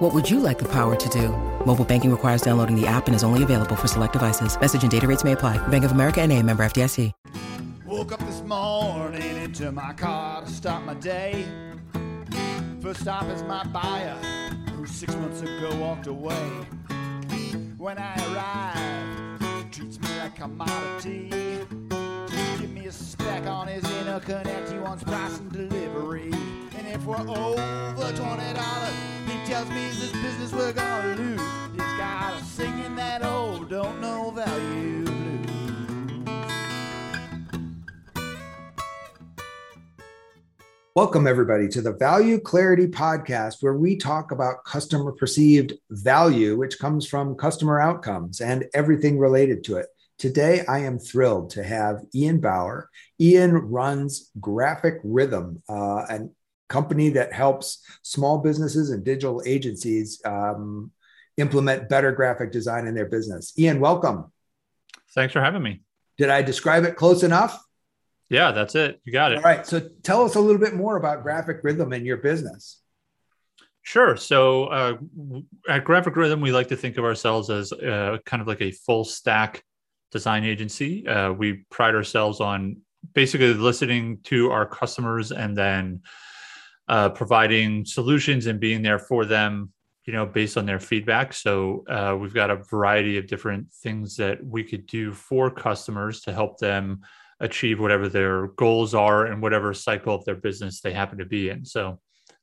What would you like the power to do? Mobile banking requires downloading the app and is only available for select devices. Message and data rates may apply. Bank of America and a member FDIC. Woke up this morning into my car to start my day. First stop is my buyer, who six months ago walked away. When I arrive, he treats me like a commodity. Give me a spec on his interconnect, he wants price and delivery. And if we're over twenty dollars, he tells me this business we're gonna lose. Singing that old don't know value blues. Welcome, everybody, to the Value Clarity Podcast, where we talk about customer perceived value, which comes from customer outcomes and everything related to it. Today, I am thrilled to have Ian Bauer. Ian runs Graphic Rhythm, uh, a company that helps small businesses and digital agencies um, implement better graphic design in their business. Ian, welcome. Thanks for having me. Did I describe it close enough? Yeah, that's it. You got it. All right. So tell us a little bit more about Graphic Rhythm and your business. Sure. So uh, at Graphic Rhythm, we like to think of ourselves as uh, kind of like a full stack design agency. Uh, we pride ourselves on basically listening to our customers and then uh, providing solutions and being there for them you know based on their feedback so uh, we've got a variety of different things that we could do for customers to help them achieve whatever their goals are and whatever cycle of their business they happen to be in. So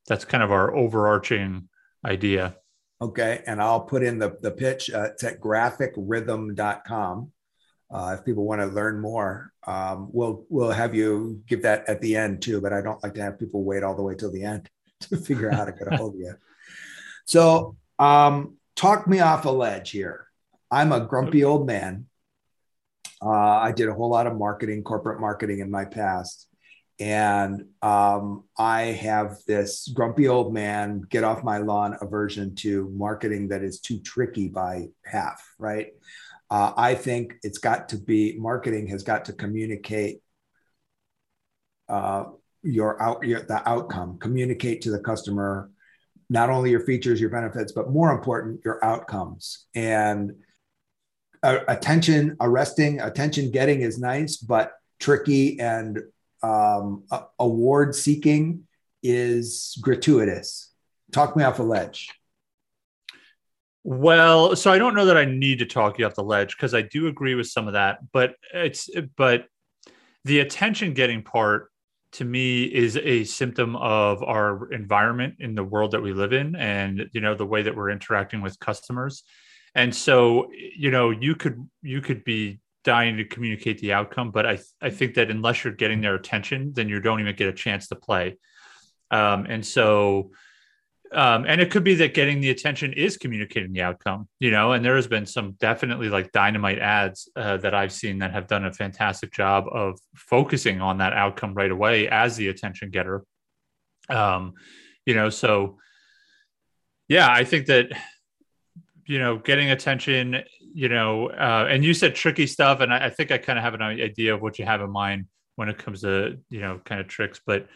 that's kind of our overarching idea. Okay. And I'll put in the, the pitch. Uh, it's at graphicrhythm.com. Uh, if people want to learn more, um, we'll we'll have you give that at the end too. But I don't like to have people wait all the way till the end to figure out how to get a hold of you. So um, talk me off a ledge here. I'm a grumpy old man uh, I did a whole lot of marketing, corporate marketing in my past. And um, I have this grumpy old man get off my lawn aversion to marketing that is too tricky by half, right? Uh, I think it's got to be marketing has got to communicate uh, your out your, the outcome, communicate to the customer not only your features, your benefits, but more important, your outcomes. And uh, attention arresting, attention getting is nice, but tricky and um, award seeking is gratuitous. Talk me off a ledge. Well, so I don't know that I need to talk you off the ledge because I do agree with some of that, but it's but the attention getting part to me is a symptom of our environment in the world that we live in and you know the way that we're interacting with customers. And so you know you could you could be dying to communicate the outcome but i i think that unless you're getting their attention then you don't even get a chance to play. Um, and so um, and it could be that getting the attention is communicating the outcome you know and there has been some definitely like dynamite ads uh, that i've seen that have done a fantastic job of focusing on that outcome right away as the attention getter. Um, you know so yeah i think that you know, getting attention, you know, uh, and you said tricky stuff, and I, I think I kind of have an idea of what you have in mind when it comes to you know kind of tricks, but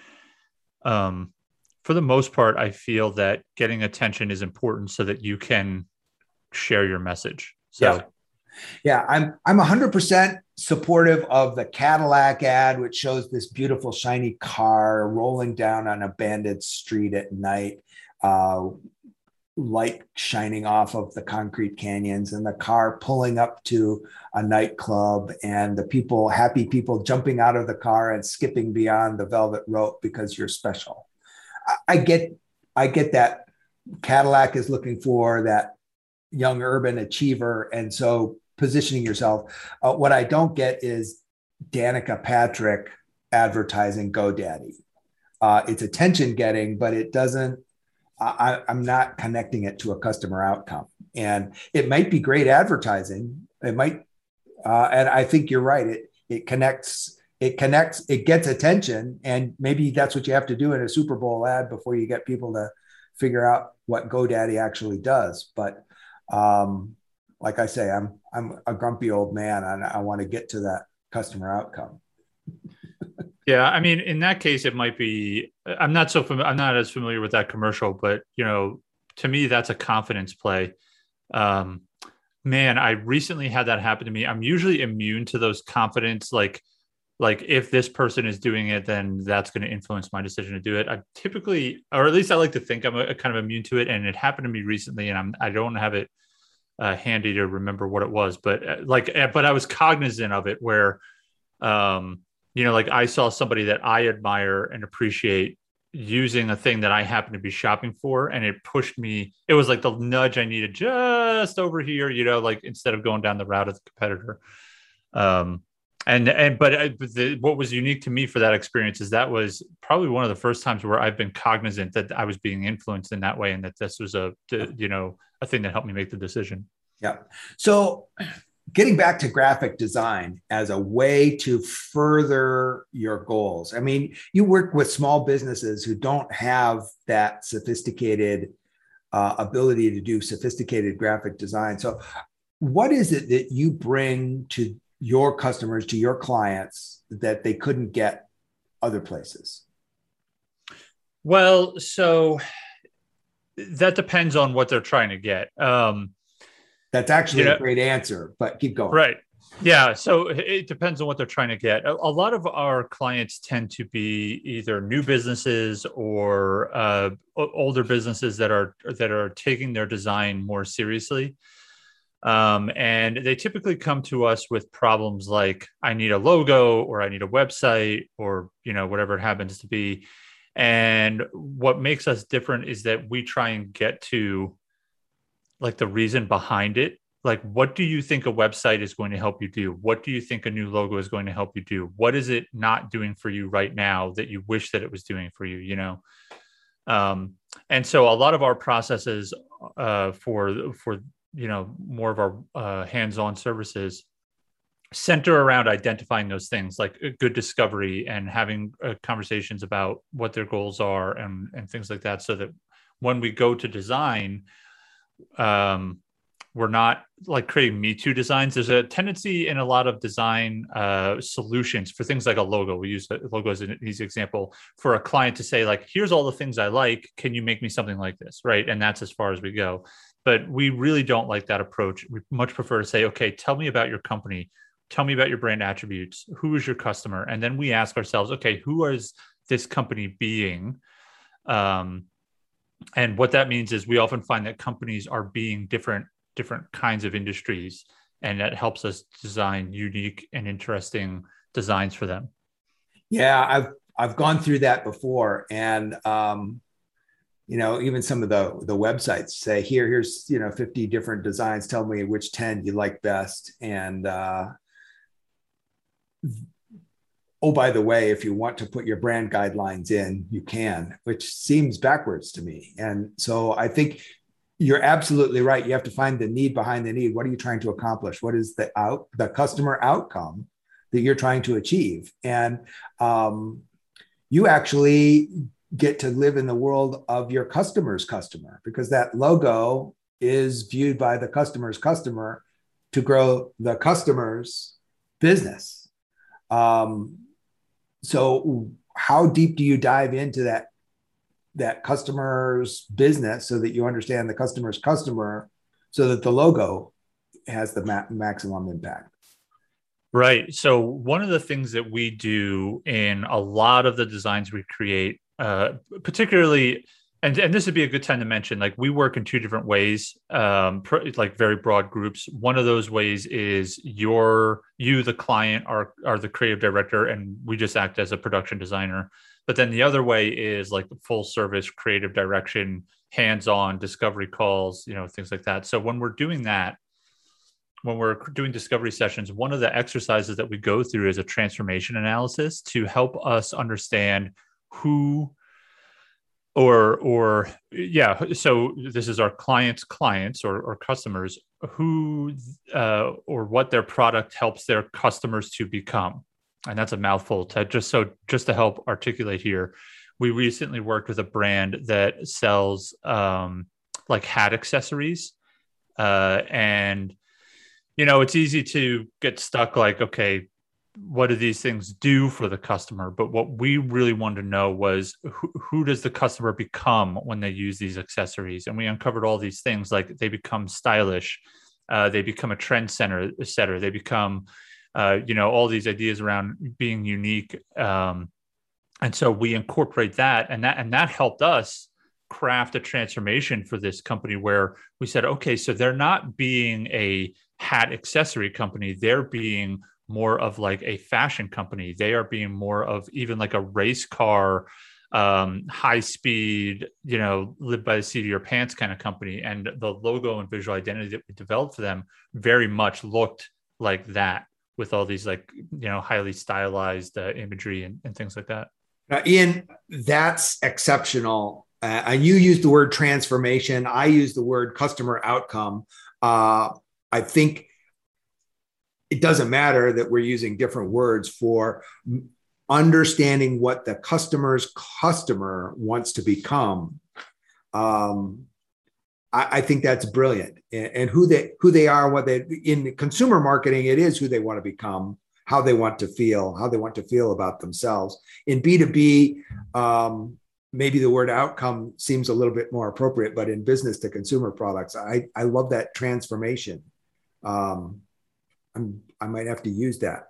um, for the most part, I feel that getting attention is important so that you can share your message. So. Yeah. Yeah, I'm I'm 100% supportive of the Cadillac ad, which shows this beautiful shiny car rolling down on a bandit street at night, uh, light shining off of the concrete canyons and the car pulling up to a nightclub and the people happy people jumping out of the car and skipping beyond the velvet rope because you're special i get i get that cadillac is looking for that young urban achiever and so positioning yourself uh, what i don't get is danica patrick advertising godaddy uh, it's attention getting but it doesn't I, am not connecting it to a customer outcome. And it might be great advertising. It might, uh, and I think you're right. It it connects it connects it gets attention and maybe that's what you have to do in a super bowl ad before you get people to figure out what godaddy actually does. But um, like i say i'm i'm a grumpy old man and i want to get to that customer outcome. Yeah i mean in that case it might be i'm not so fam- i'm not as familiar with that commercial but you know to me that's a confidence play. Um, man i recently had that happen to me. I'm usually immune to those confidence like like if this person is doing it then that's going to influence my decision to do it. I typically or at least i like to think i'm a, a kind of immune to it and it happened to me recently and i'm i don't have it uh, handy to remember what it was but uh, like uh, but i was cognizant of it where um you know like i saw somebody that i admire and appreciate using a thing that i happen to be shopping for and it pushed me it was like the nudge i needed just over here you know like instead of going down the route of the competitor. Um and and but uh, the, what was unique to me for that experience is that was probably one of the first times where I've been cognizant that I was being influenced in that way, and that this was a you know a thing that helped me make the decision. Yeah. So, getting back to graphic design as a way to further your goals. I mean, you work with small businesses who don't have that sophisticated uh, ability to do sophisticated graphic design. So, what is it that you bring to your customers to your clients that they couldn't get other places? Well, so that depends on what they're trying to get. Um, That's actually you know, a great answer, but keep going. Right. Yeah. So it depends on what they're trying to get. A, a lot of our clients tend to be either new businesses or uh, older businesses that are that are taking their design more seriously. Um, and they typically come to us with problems like I need a logo or I need a website or you know whatever it happens to be. And what makes us different is that we try and get to like the reason behind it. Like, what do you think a website is going to help you do? What do you think a new logo is going to help you do? What is it not doing for you right now that you wish that it was doing for you? You know, um, and so a lot of our processes uh, for for you know more of our uh, hands-on services center around identifying those things like good discovery and having uh, conversations about what their goals are and and things like that so that when we go to design um, we're not like creating me too designs. There's a tendency in a lot of design uh, solutions for things like a logo. We use a logo as an easy example for a client to say like here's all the things i like. Can you make me something like this? Right? And that's as far as we go but we really don't like that approach. We much prefer to say, okay, tell me about your company. Tell me about your brand attributes. Who is your customer? And then we ask ourselves, okay, who is this company being? Um, and what that means is we often find that companies are being different different kinds of industries and that helps us design unique and interesting designs for them yeah i've i've gone through that before and um, you know even some of the the websites say here here's you know 50 different designs. Tell me which 10 you like best. And uh, oh by the way if you want to put your brand guidelines in you can which seems backwards to me. And so i think you're absolutely right. You have to find the need behind the need. What are you trying to accomplish? What is the out the customer outcome that you're trying to achieve? And um, you actually get to live in the world of your customer's customer because that logo is viewed by the customer's customer to grow the customer's business. Um, so, how deep do you dive into that that customer's business so that you understand the customer's customer, so that the logo has the ma- maximum impact? Right. So, one of the things that we do in a lot of the designs we create uh, particularly and and this would be a good time to mention like we work in two different ways um pr- like very broad groups. One of those ways is your you the client are are the creative director and we just act as a production designer. But then the other way is like the full service creative direction hands on discovery calls you know things like that. So when we're doing that when we're doing discovery sessions one of the exercises that we go through is a transformation analysis to help us understand who or or yeah so this is our clients clients or, or customers who uh, or what their product helps their customers to become. And that's a mouthful to just so just to help articulate here. We recently worked with a brand that sells um, like hat accessories uh, and you know it's easy to get stuck like okay what do these things do for the customer? But what we really wanted to know was who, who, does the customer become when they use these accessories? And we uncovered all these things like they become stylish uh, they become a trend center setter they become uh, you know all these ideas around being unique um, and so we incorporate that and that and that helped us craft a transformation for this company where we said okay so they're not being a hat accessory company. They're being more of like a fashion company. They are being more of even like a race car, um, high speed, you know, live by the seat of your pants kind of company. And the logo and visual identity that we developed for them very much looked like that with all these like, you know, highly stylized uh, imagery and, and things like that. Now, Ian, that's exceptional. Uh, and you used the word transformation. I use the word customer outcome. Uh, I think it doesn't matter that we're using different words for understanding what the customer's customer wants to become. Um, I, think that's brilliant, and, and, who they who they are, what they in consumer marketing, it is who they want to become, how they want to feel, how they want to feel about themselves. In B two B, um, maybe the word outcome seems a little bit more appropriate, but in business to consumer products, I I love that transformation. Um, I'm, I might have to use that.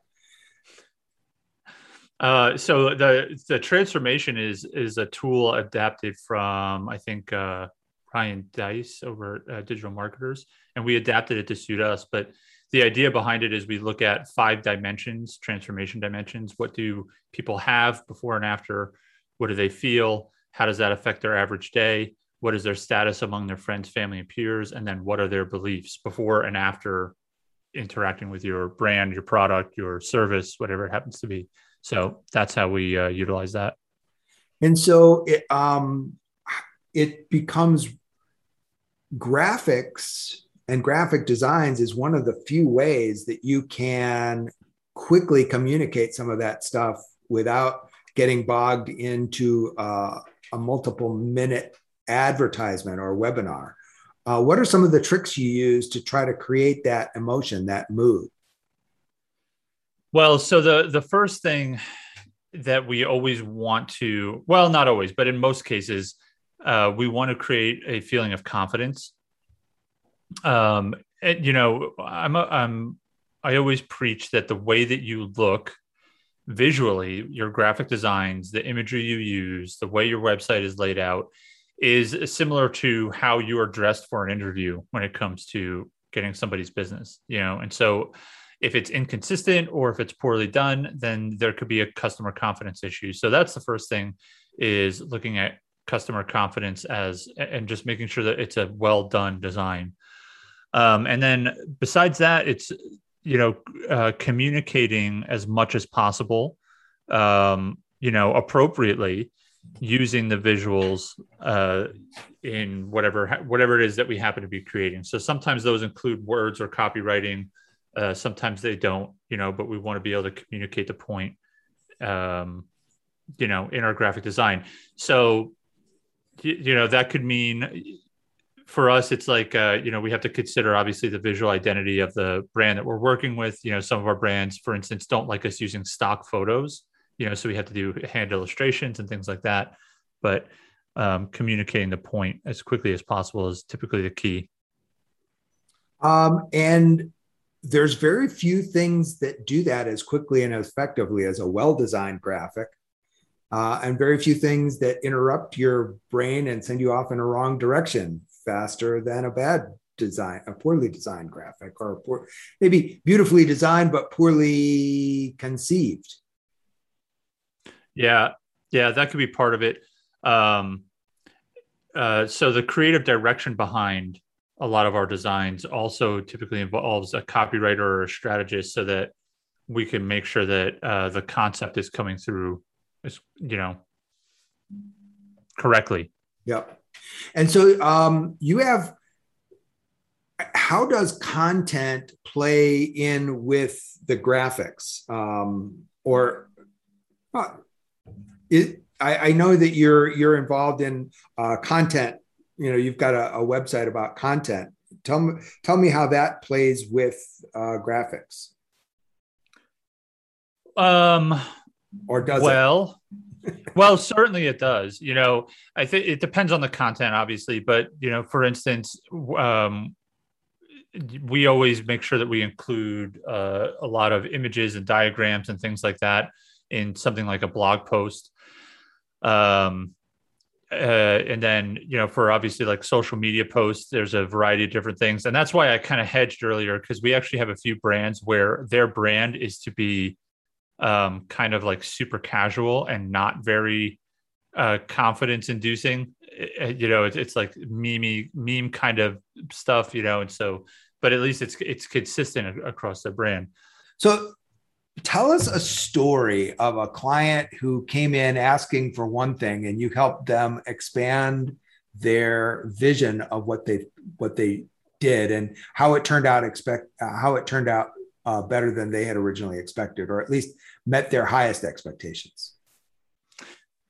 Uh, so the the transformation is is a tool adapted from I think uh, Ryan Deiss over Digital Marketers, and we adapted it to suit us. But the idea behind it is we look at five dimensions, transformation dimensions. What do people have before and after? What do they feel? How does that affect their average day? What is their status among their friends, family, and peers? And then what are their beliefs before and after interacting with your brand, your product, your service, whatever it happens to be. So that's how we uh, utilize that. And so it um, it becomes graphics and graphic designs is one of the few ways that you can quickly communicate some of that stuff without getting bogged into uh, a multiple minute advertisement or webinar. Uh, what are some of the tricks you use to try to create that emotion, that mood? Well, so the the first thing that we always want to, well, not always, but in most cases, uh, we want to create a feeling of confidence. Um, and, you know, I'm, a, I'm, I always preach that the way that you look visually, your graphic designs, the imagery you use, the way your website is laid out, is similar to how you are dressed for an interview when it comes to getting somebody's business you know? And so if it's inconsistent or if it's poorly done then there could be a customer confidence issue. So that's the first thing is looking at customer confidence as and just making sure that it's a well done design. Um, and then besides that it's you know uh, communicating as much as possible um, you know appropriately using the visuals uh, in whatever whatever it is that we happen to be creating. So sometimes those include words or copywriting. Uh, sometimes they don't, you know, but we want to be able to communicate the point, um, you know, in our graphic design. So, you, you know, that could mean for us, it's like, uh, you know, we have to consider obviously the visual identity of the brand that we're working with. You know, some of our brands, for instance, don't like us using stock photos you know, so we had to do hand illustrations and things like that. But um, communicating the point as quickly as possible is typically the key. Um, and there's very few things that do that as quickly and effectively as a well-designed graphic. Uh, and very few things that interrupt your brain and send you off in a wrong direction faster than a bad design, a poorly designed graphic, or poor, maybe beautifully designed but poorly conceived. Yeah, yeah, that could be part of it. Um, uh, so the creative direction behind a lot of our designs also typically involves a copywriter or a strategist, so that we can make sure that uh, the concept is coming through, is you know, correctly. Yep. And so um, you have how does content play in with the graphics um, or uh, it, I, I, know that you're you're involved in uh, content. You know you've got a, a, website about content. Tell me tell me how that plays with uh, graphics. Um or does well well certainly it does. You know i think it depends on the content obviously but you know for instance um we always make sure that we include uh, a lot of images and diagrams and things like that in something like a blog post. Um, uh, and then, you know, for obviously like social media posts, there's a variety of different things. And that's why I kind of hedged earlier because we actually have a few brands where their brand is to be um, kind of like super casual and not very uh, confidence inducing. You know, it's, it's like meme meme kind of stuff. You know, and so, but at least it's it's consistent across the brand. So, tell us a story of a client who came in asking for one thing, and you helped them expand their vision of what they what they did and how it turned out expect uh, how it turned out uh, better than they had originally expected, or at least met their highest expectations.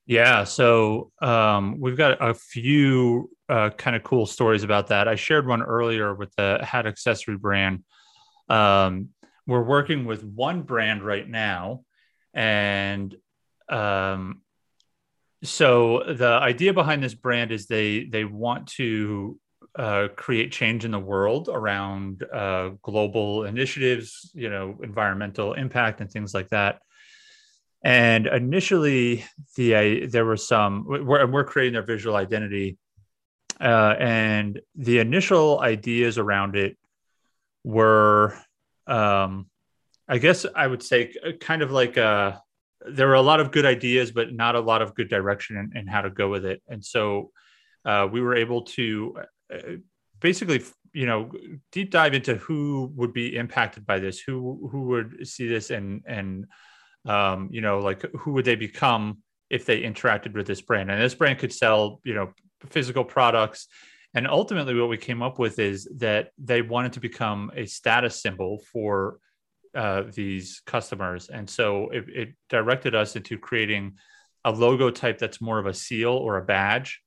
Yeah, so um, we've got a few uh, kind of cool stories about that. I shared one earlier with the hat accessory brand. Um, we're working with one brand right now, and um, so the idea behind this brand is they they want to uh, create change in the world around uh, global initiatives, you know, environmental impact and things like that. And initially, the uh, there were some we're, we're creating their visual identity, uh, and the initial ideas around it were, um, I guess I would say, kind of like a, uh, there were a lot of good ideas, but not a lot of good direction in how to go with it. And so uh, we were able to uh, basically, you know, deep dive into who would be impacted by this, who who would see this and and um, you know, like who would they become if they interacted with this brand? And this brand could sell, you know, physical products. And ultimately, what we came up with is that they wanted to become a status symbol for uh, these customers. And so it, it directed us into creating a logo type that's more of a seal or a badge.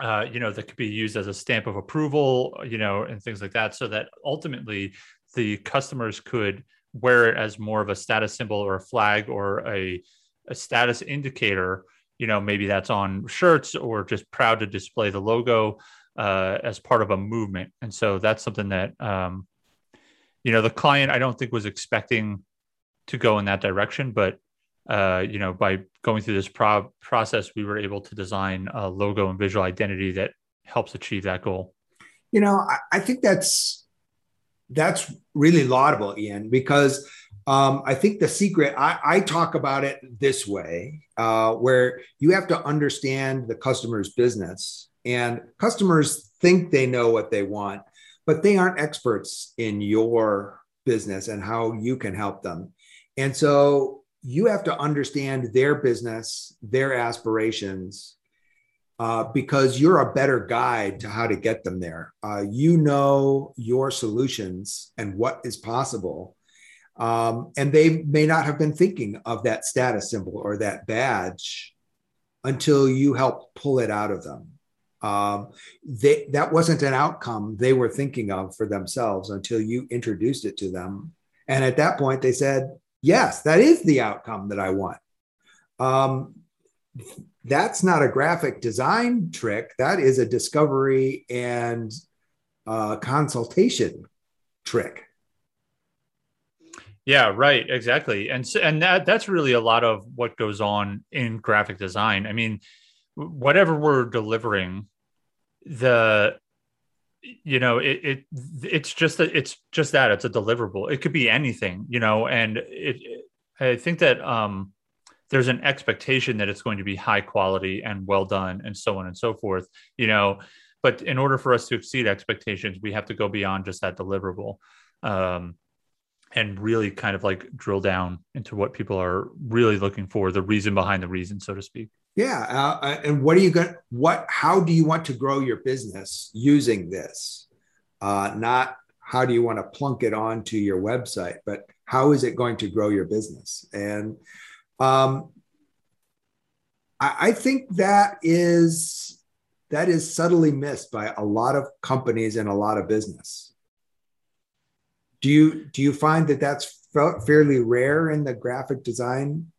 Uh, you know, that could be used as a stamp of approval, you know, and things like that, so that ultimately the customers could wear it as more of a status symbol or a flag or a, a status indicator you know maybe that's on shirts or just proud to display the logo uh, as part of a movement. And so that's something that um, you know the client i don't think was expecting to go in that direction but uh, you know by going through this pro- process we were able to design a logo and visual identity that helps achieve that goal. You know I, I think that's that's really laudable, Ian, because um, I think the secret, I, I, talk about it this way, uh, where you have to understand the customer's business, and customers think they know what they want, but they aren't experts in your business and how you can help them. And so you have to understand their business, their aspirations, uh, because you're a better guide to how to get them there. Uh, you know your solutions and what is possible. Um, and they may not have been thinking of that status symbol or that badge until you help pull it out of them. Um, they, that wasn't an outcome they were thinking of for themselves until you introduced it to them. And at that point, they said, Yes, that is the outcome that I want. Um, that's not a graphic design trick. That is a discovery and uh, consultation trick. Yeah, right, exactly. And and that that's really a lot of what goes on in graphic design. I mean, whatever we're delivering, the you know, it, it it's just that it's just that it's a deliverable. It could be anything, you know, and it, it I think that um there's an expectation that it's going to be high quality and well done and so on and so forth you know but in order for us to exceed expectations we have to go beyond just that deliverable um, and really kind of like drill down into what people are really looking for the reason behind the reason so to speak yeah uh, uh and what are you going what how do you want to grow your business using this uh, not how do you want to plunk it onto your website, but how is it going to grow your business? And um, I, I think that is that is subtly missed by a lot of companies and a lot of business. Do you do you find that that's fairly rare in the graphic design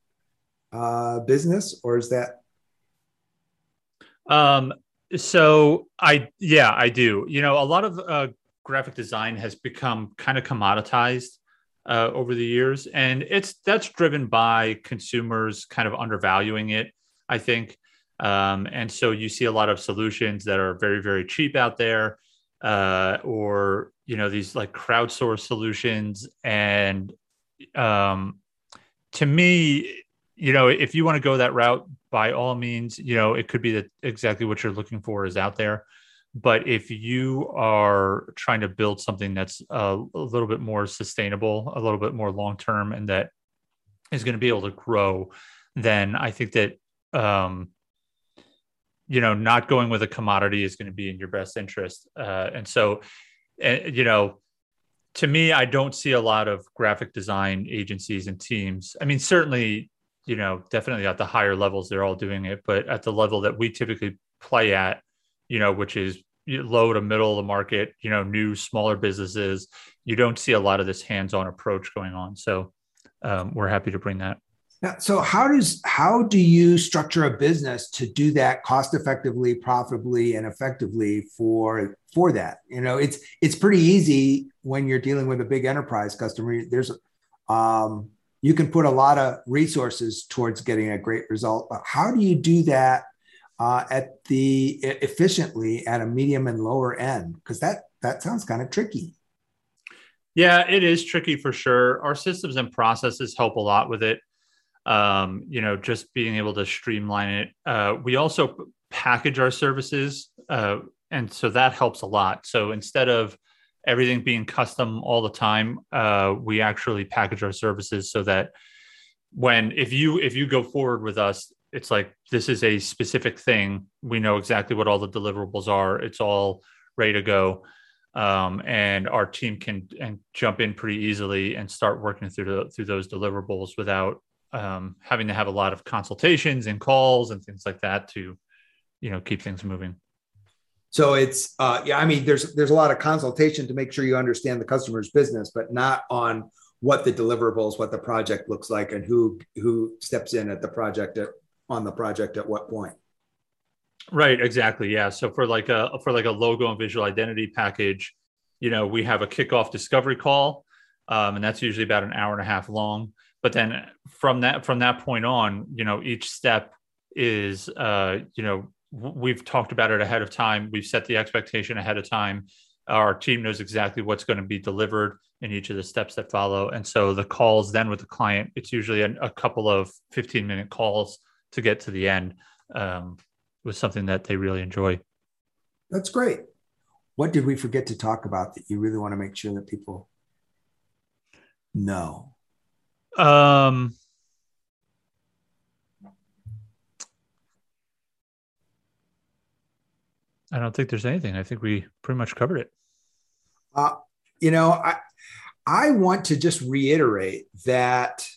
uh, business, or is that? Um, so I yeah I do. You know, a lot of uh, graphic design has become kind of commoditized uh, over the years, and it's that's driven by consumers kind of undervaluing it. I think, um, and so you see a lot of solutions that are very very cheap out there, uh, or you know these like crowdsourced solutions, and um, to me, you know, if you want to go that route, by all means, you know, it could be that exactly what you're looking for is out there. But if you are trying to build something that's a, a little bit more sustainable, a little bit more long term, and that is going to be able to grow, then I think that um, you know not going with a commodity is going to be in your best interest. Uh, and so, and, you know, to me, I don't see a lot of graphic design agencies and teams. I mean, certainly, you know, definitely at the higher levels, they're all doing it, but at the level that we typically play at, you know, which is low to middle of the market, you know, new smaller businesses, you don't see a lot of this hands-on approach going on. So um, we're happy to bring that. Now, so how does how do you structure a business to do that cost effectively, profitably, and effectively for for that? You know, it's it's pretty easy when you're dealing with a big enterprise customer. There's um, you can put a lot of resources towards getting a great result. But how do you do that uh, at the efficiently at a medium and lower end? Because that that sounds kind of tricky. Yeah it is tricky for sure. Our systems and processes help a lot with it. Um, you know just being able to streamline it. Uh, we also package our services uh, and so that helps a lot. So instead of everything being custom all the time uh, we actually package our services so that when if you if you go forward with us it's like this is a specific thing. We know exactly what all the deliverables are. It's all ready to go. Um, and our team can and jump in pretty easily and start working through the, through those deliverables without um, having to have a lot of consultations and calls and things like that to, you know, keep things moving. So it's uh, yeah, I mean, there's there's a lot of consultation to make sure you understand the customer's business, but not on what the deliverables, what the project looks like, and who who steps in at the project at on the project at what point. Right exactly yeah. So for like a for like a logo and visual identity package you know we have a kickoff discovery call um, and that's usually about an hour and a half long. But then from that from that point on you know each step is uh, you know we've talked about it ahead of time we've set the expectation ahead of time our team knows exactly what's going to be delivered in each of the steps that follow and so the calls then with the client it's usually a, a couple of 15 minute calls to get to the end um, was something that they really enjoy. That's great. What did we forget to talk about that you really want to make sure that people know? Um, I don't think there's anything. I think we pretty much covered it. Uh, you know, I I want to just reiterate that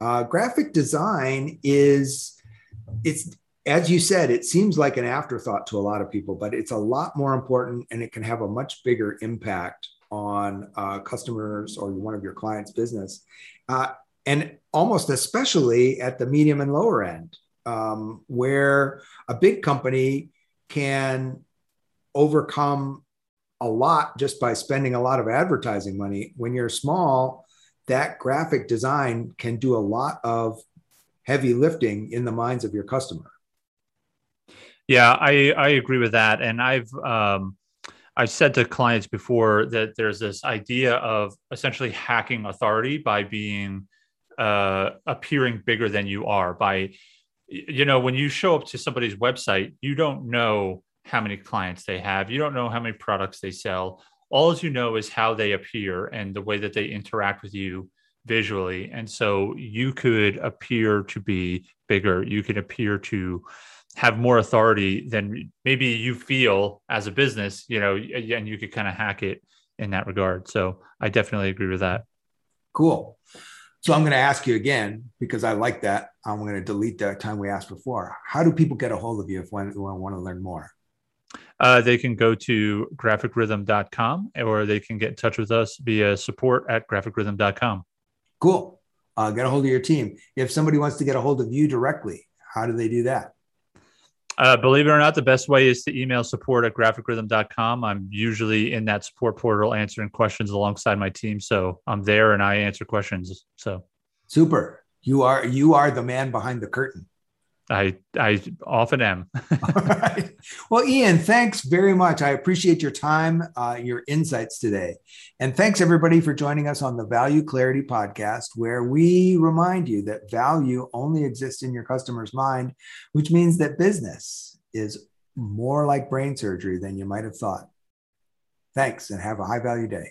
uh, graphic design is it's as you said, it seems like an afterthought to a lot of people, but it's a lot more important and it can have a much bigger impact on uh, customers or one of your clients' business. Uh, and almost especially at the medium and lower end, um, where a big company can overcome a lot just by spending a lot of advertising money. When you're small, that graphic design can do a lot of heavy lifting in the minds of your customer. Yeah, I, I agree with that. And I've, um, I've said to clients before that there's this idea of essentially hacking authority by being uh, appearing bigger than you are. By, you know, when you show up to somebody's website, you don't know how many clients they have, you don't know how many products they sell. All you know is how they appear and the way that they interact with you visually. And so you could appear to be bigger. You could appear to have more authority than maybe you feel as a business, you know, and you could kind of hack it in that regard. So I definitely agree with that. Cool. So I'm going to ask you again because I like that. I'm going to delete that time we asked before. How do people get a hold of you if one, want to learn more? Uh, they can go to graphicrhythm.com or they can get in touch with us via support at graphicrhythm.com. Cool. Uh, get a hold of your team. If somebody wants to get a hold of you directly, how do they do that? Uh, believe it or not, the best way is to email support at graphicrhythm.com. I'm usually in that support portal answering questions alongside my team. So I'm there and I answer questions. So super. You are you are the man behind the curtain. I I often am. All right. Well, Ian, thanks very much. I appreciate your time, uh, your insights today, and thanks everybody for joining us on the Value Clarity podcast, where we remind you that value only exists in your customer's mind, which means that business is more like brain surgery than you might have thought. Thanks, and have a high value day.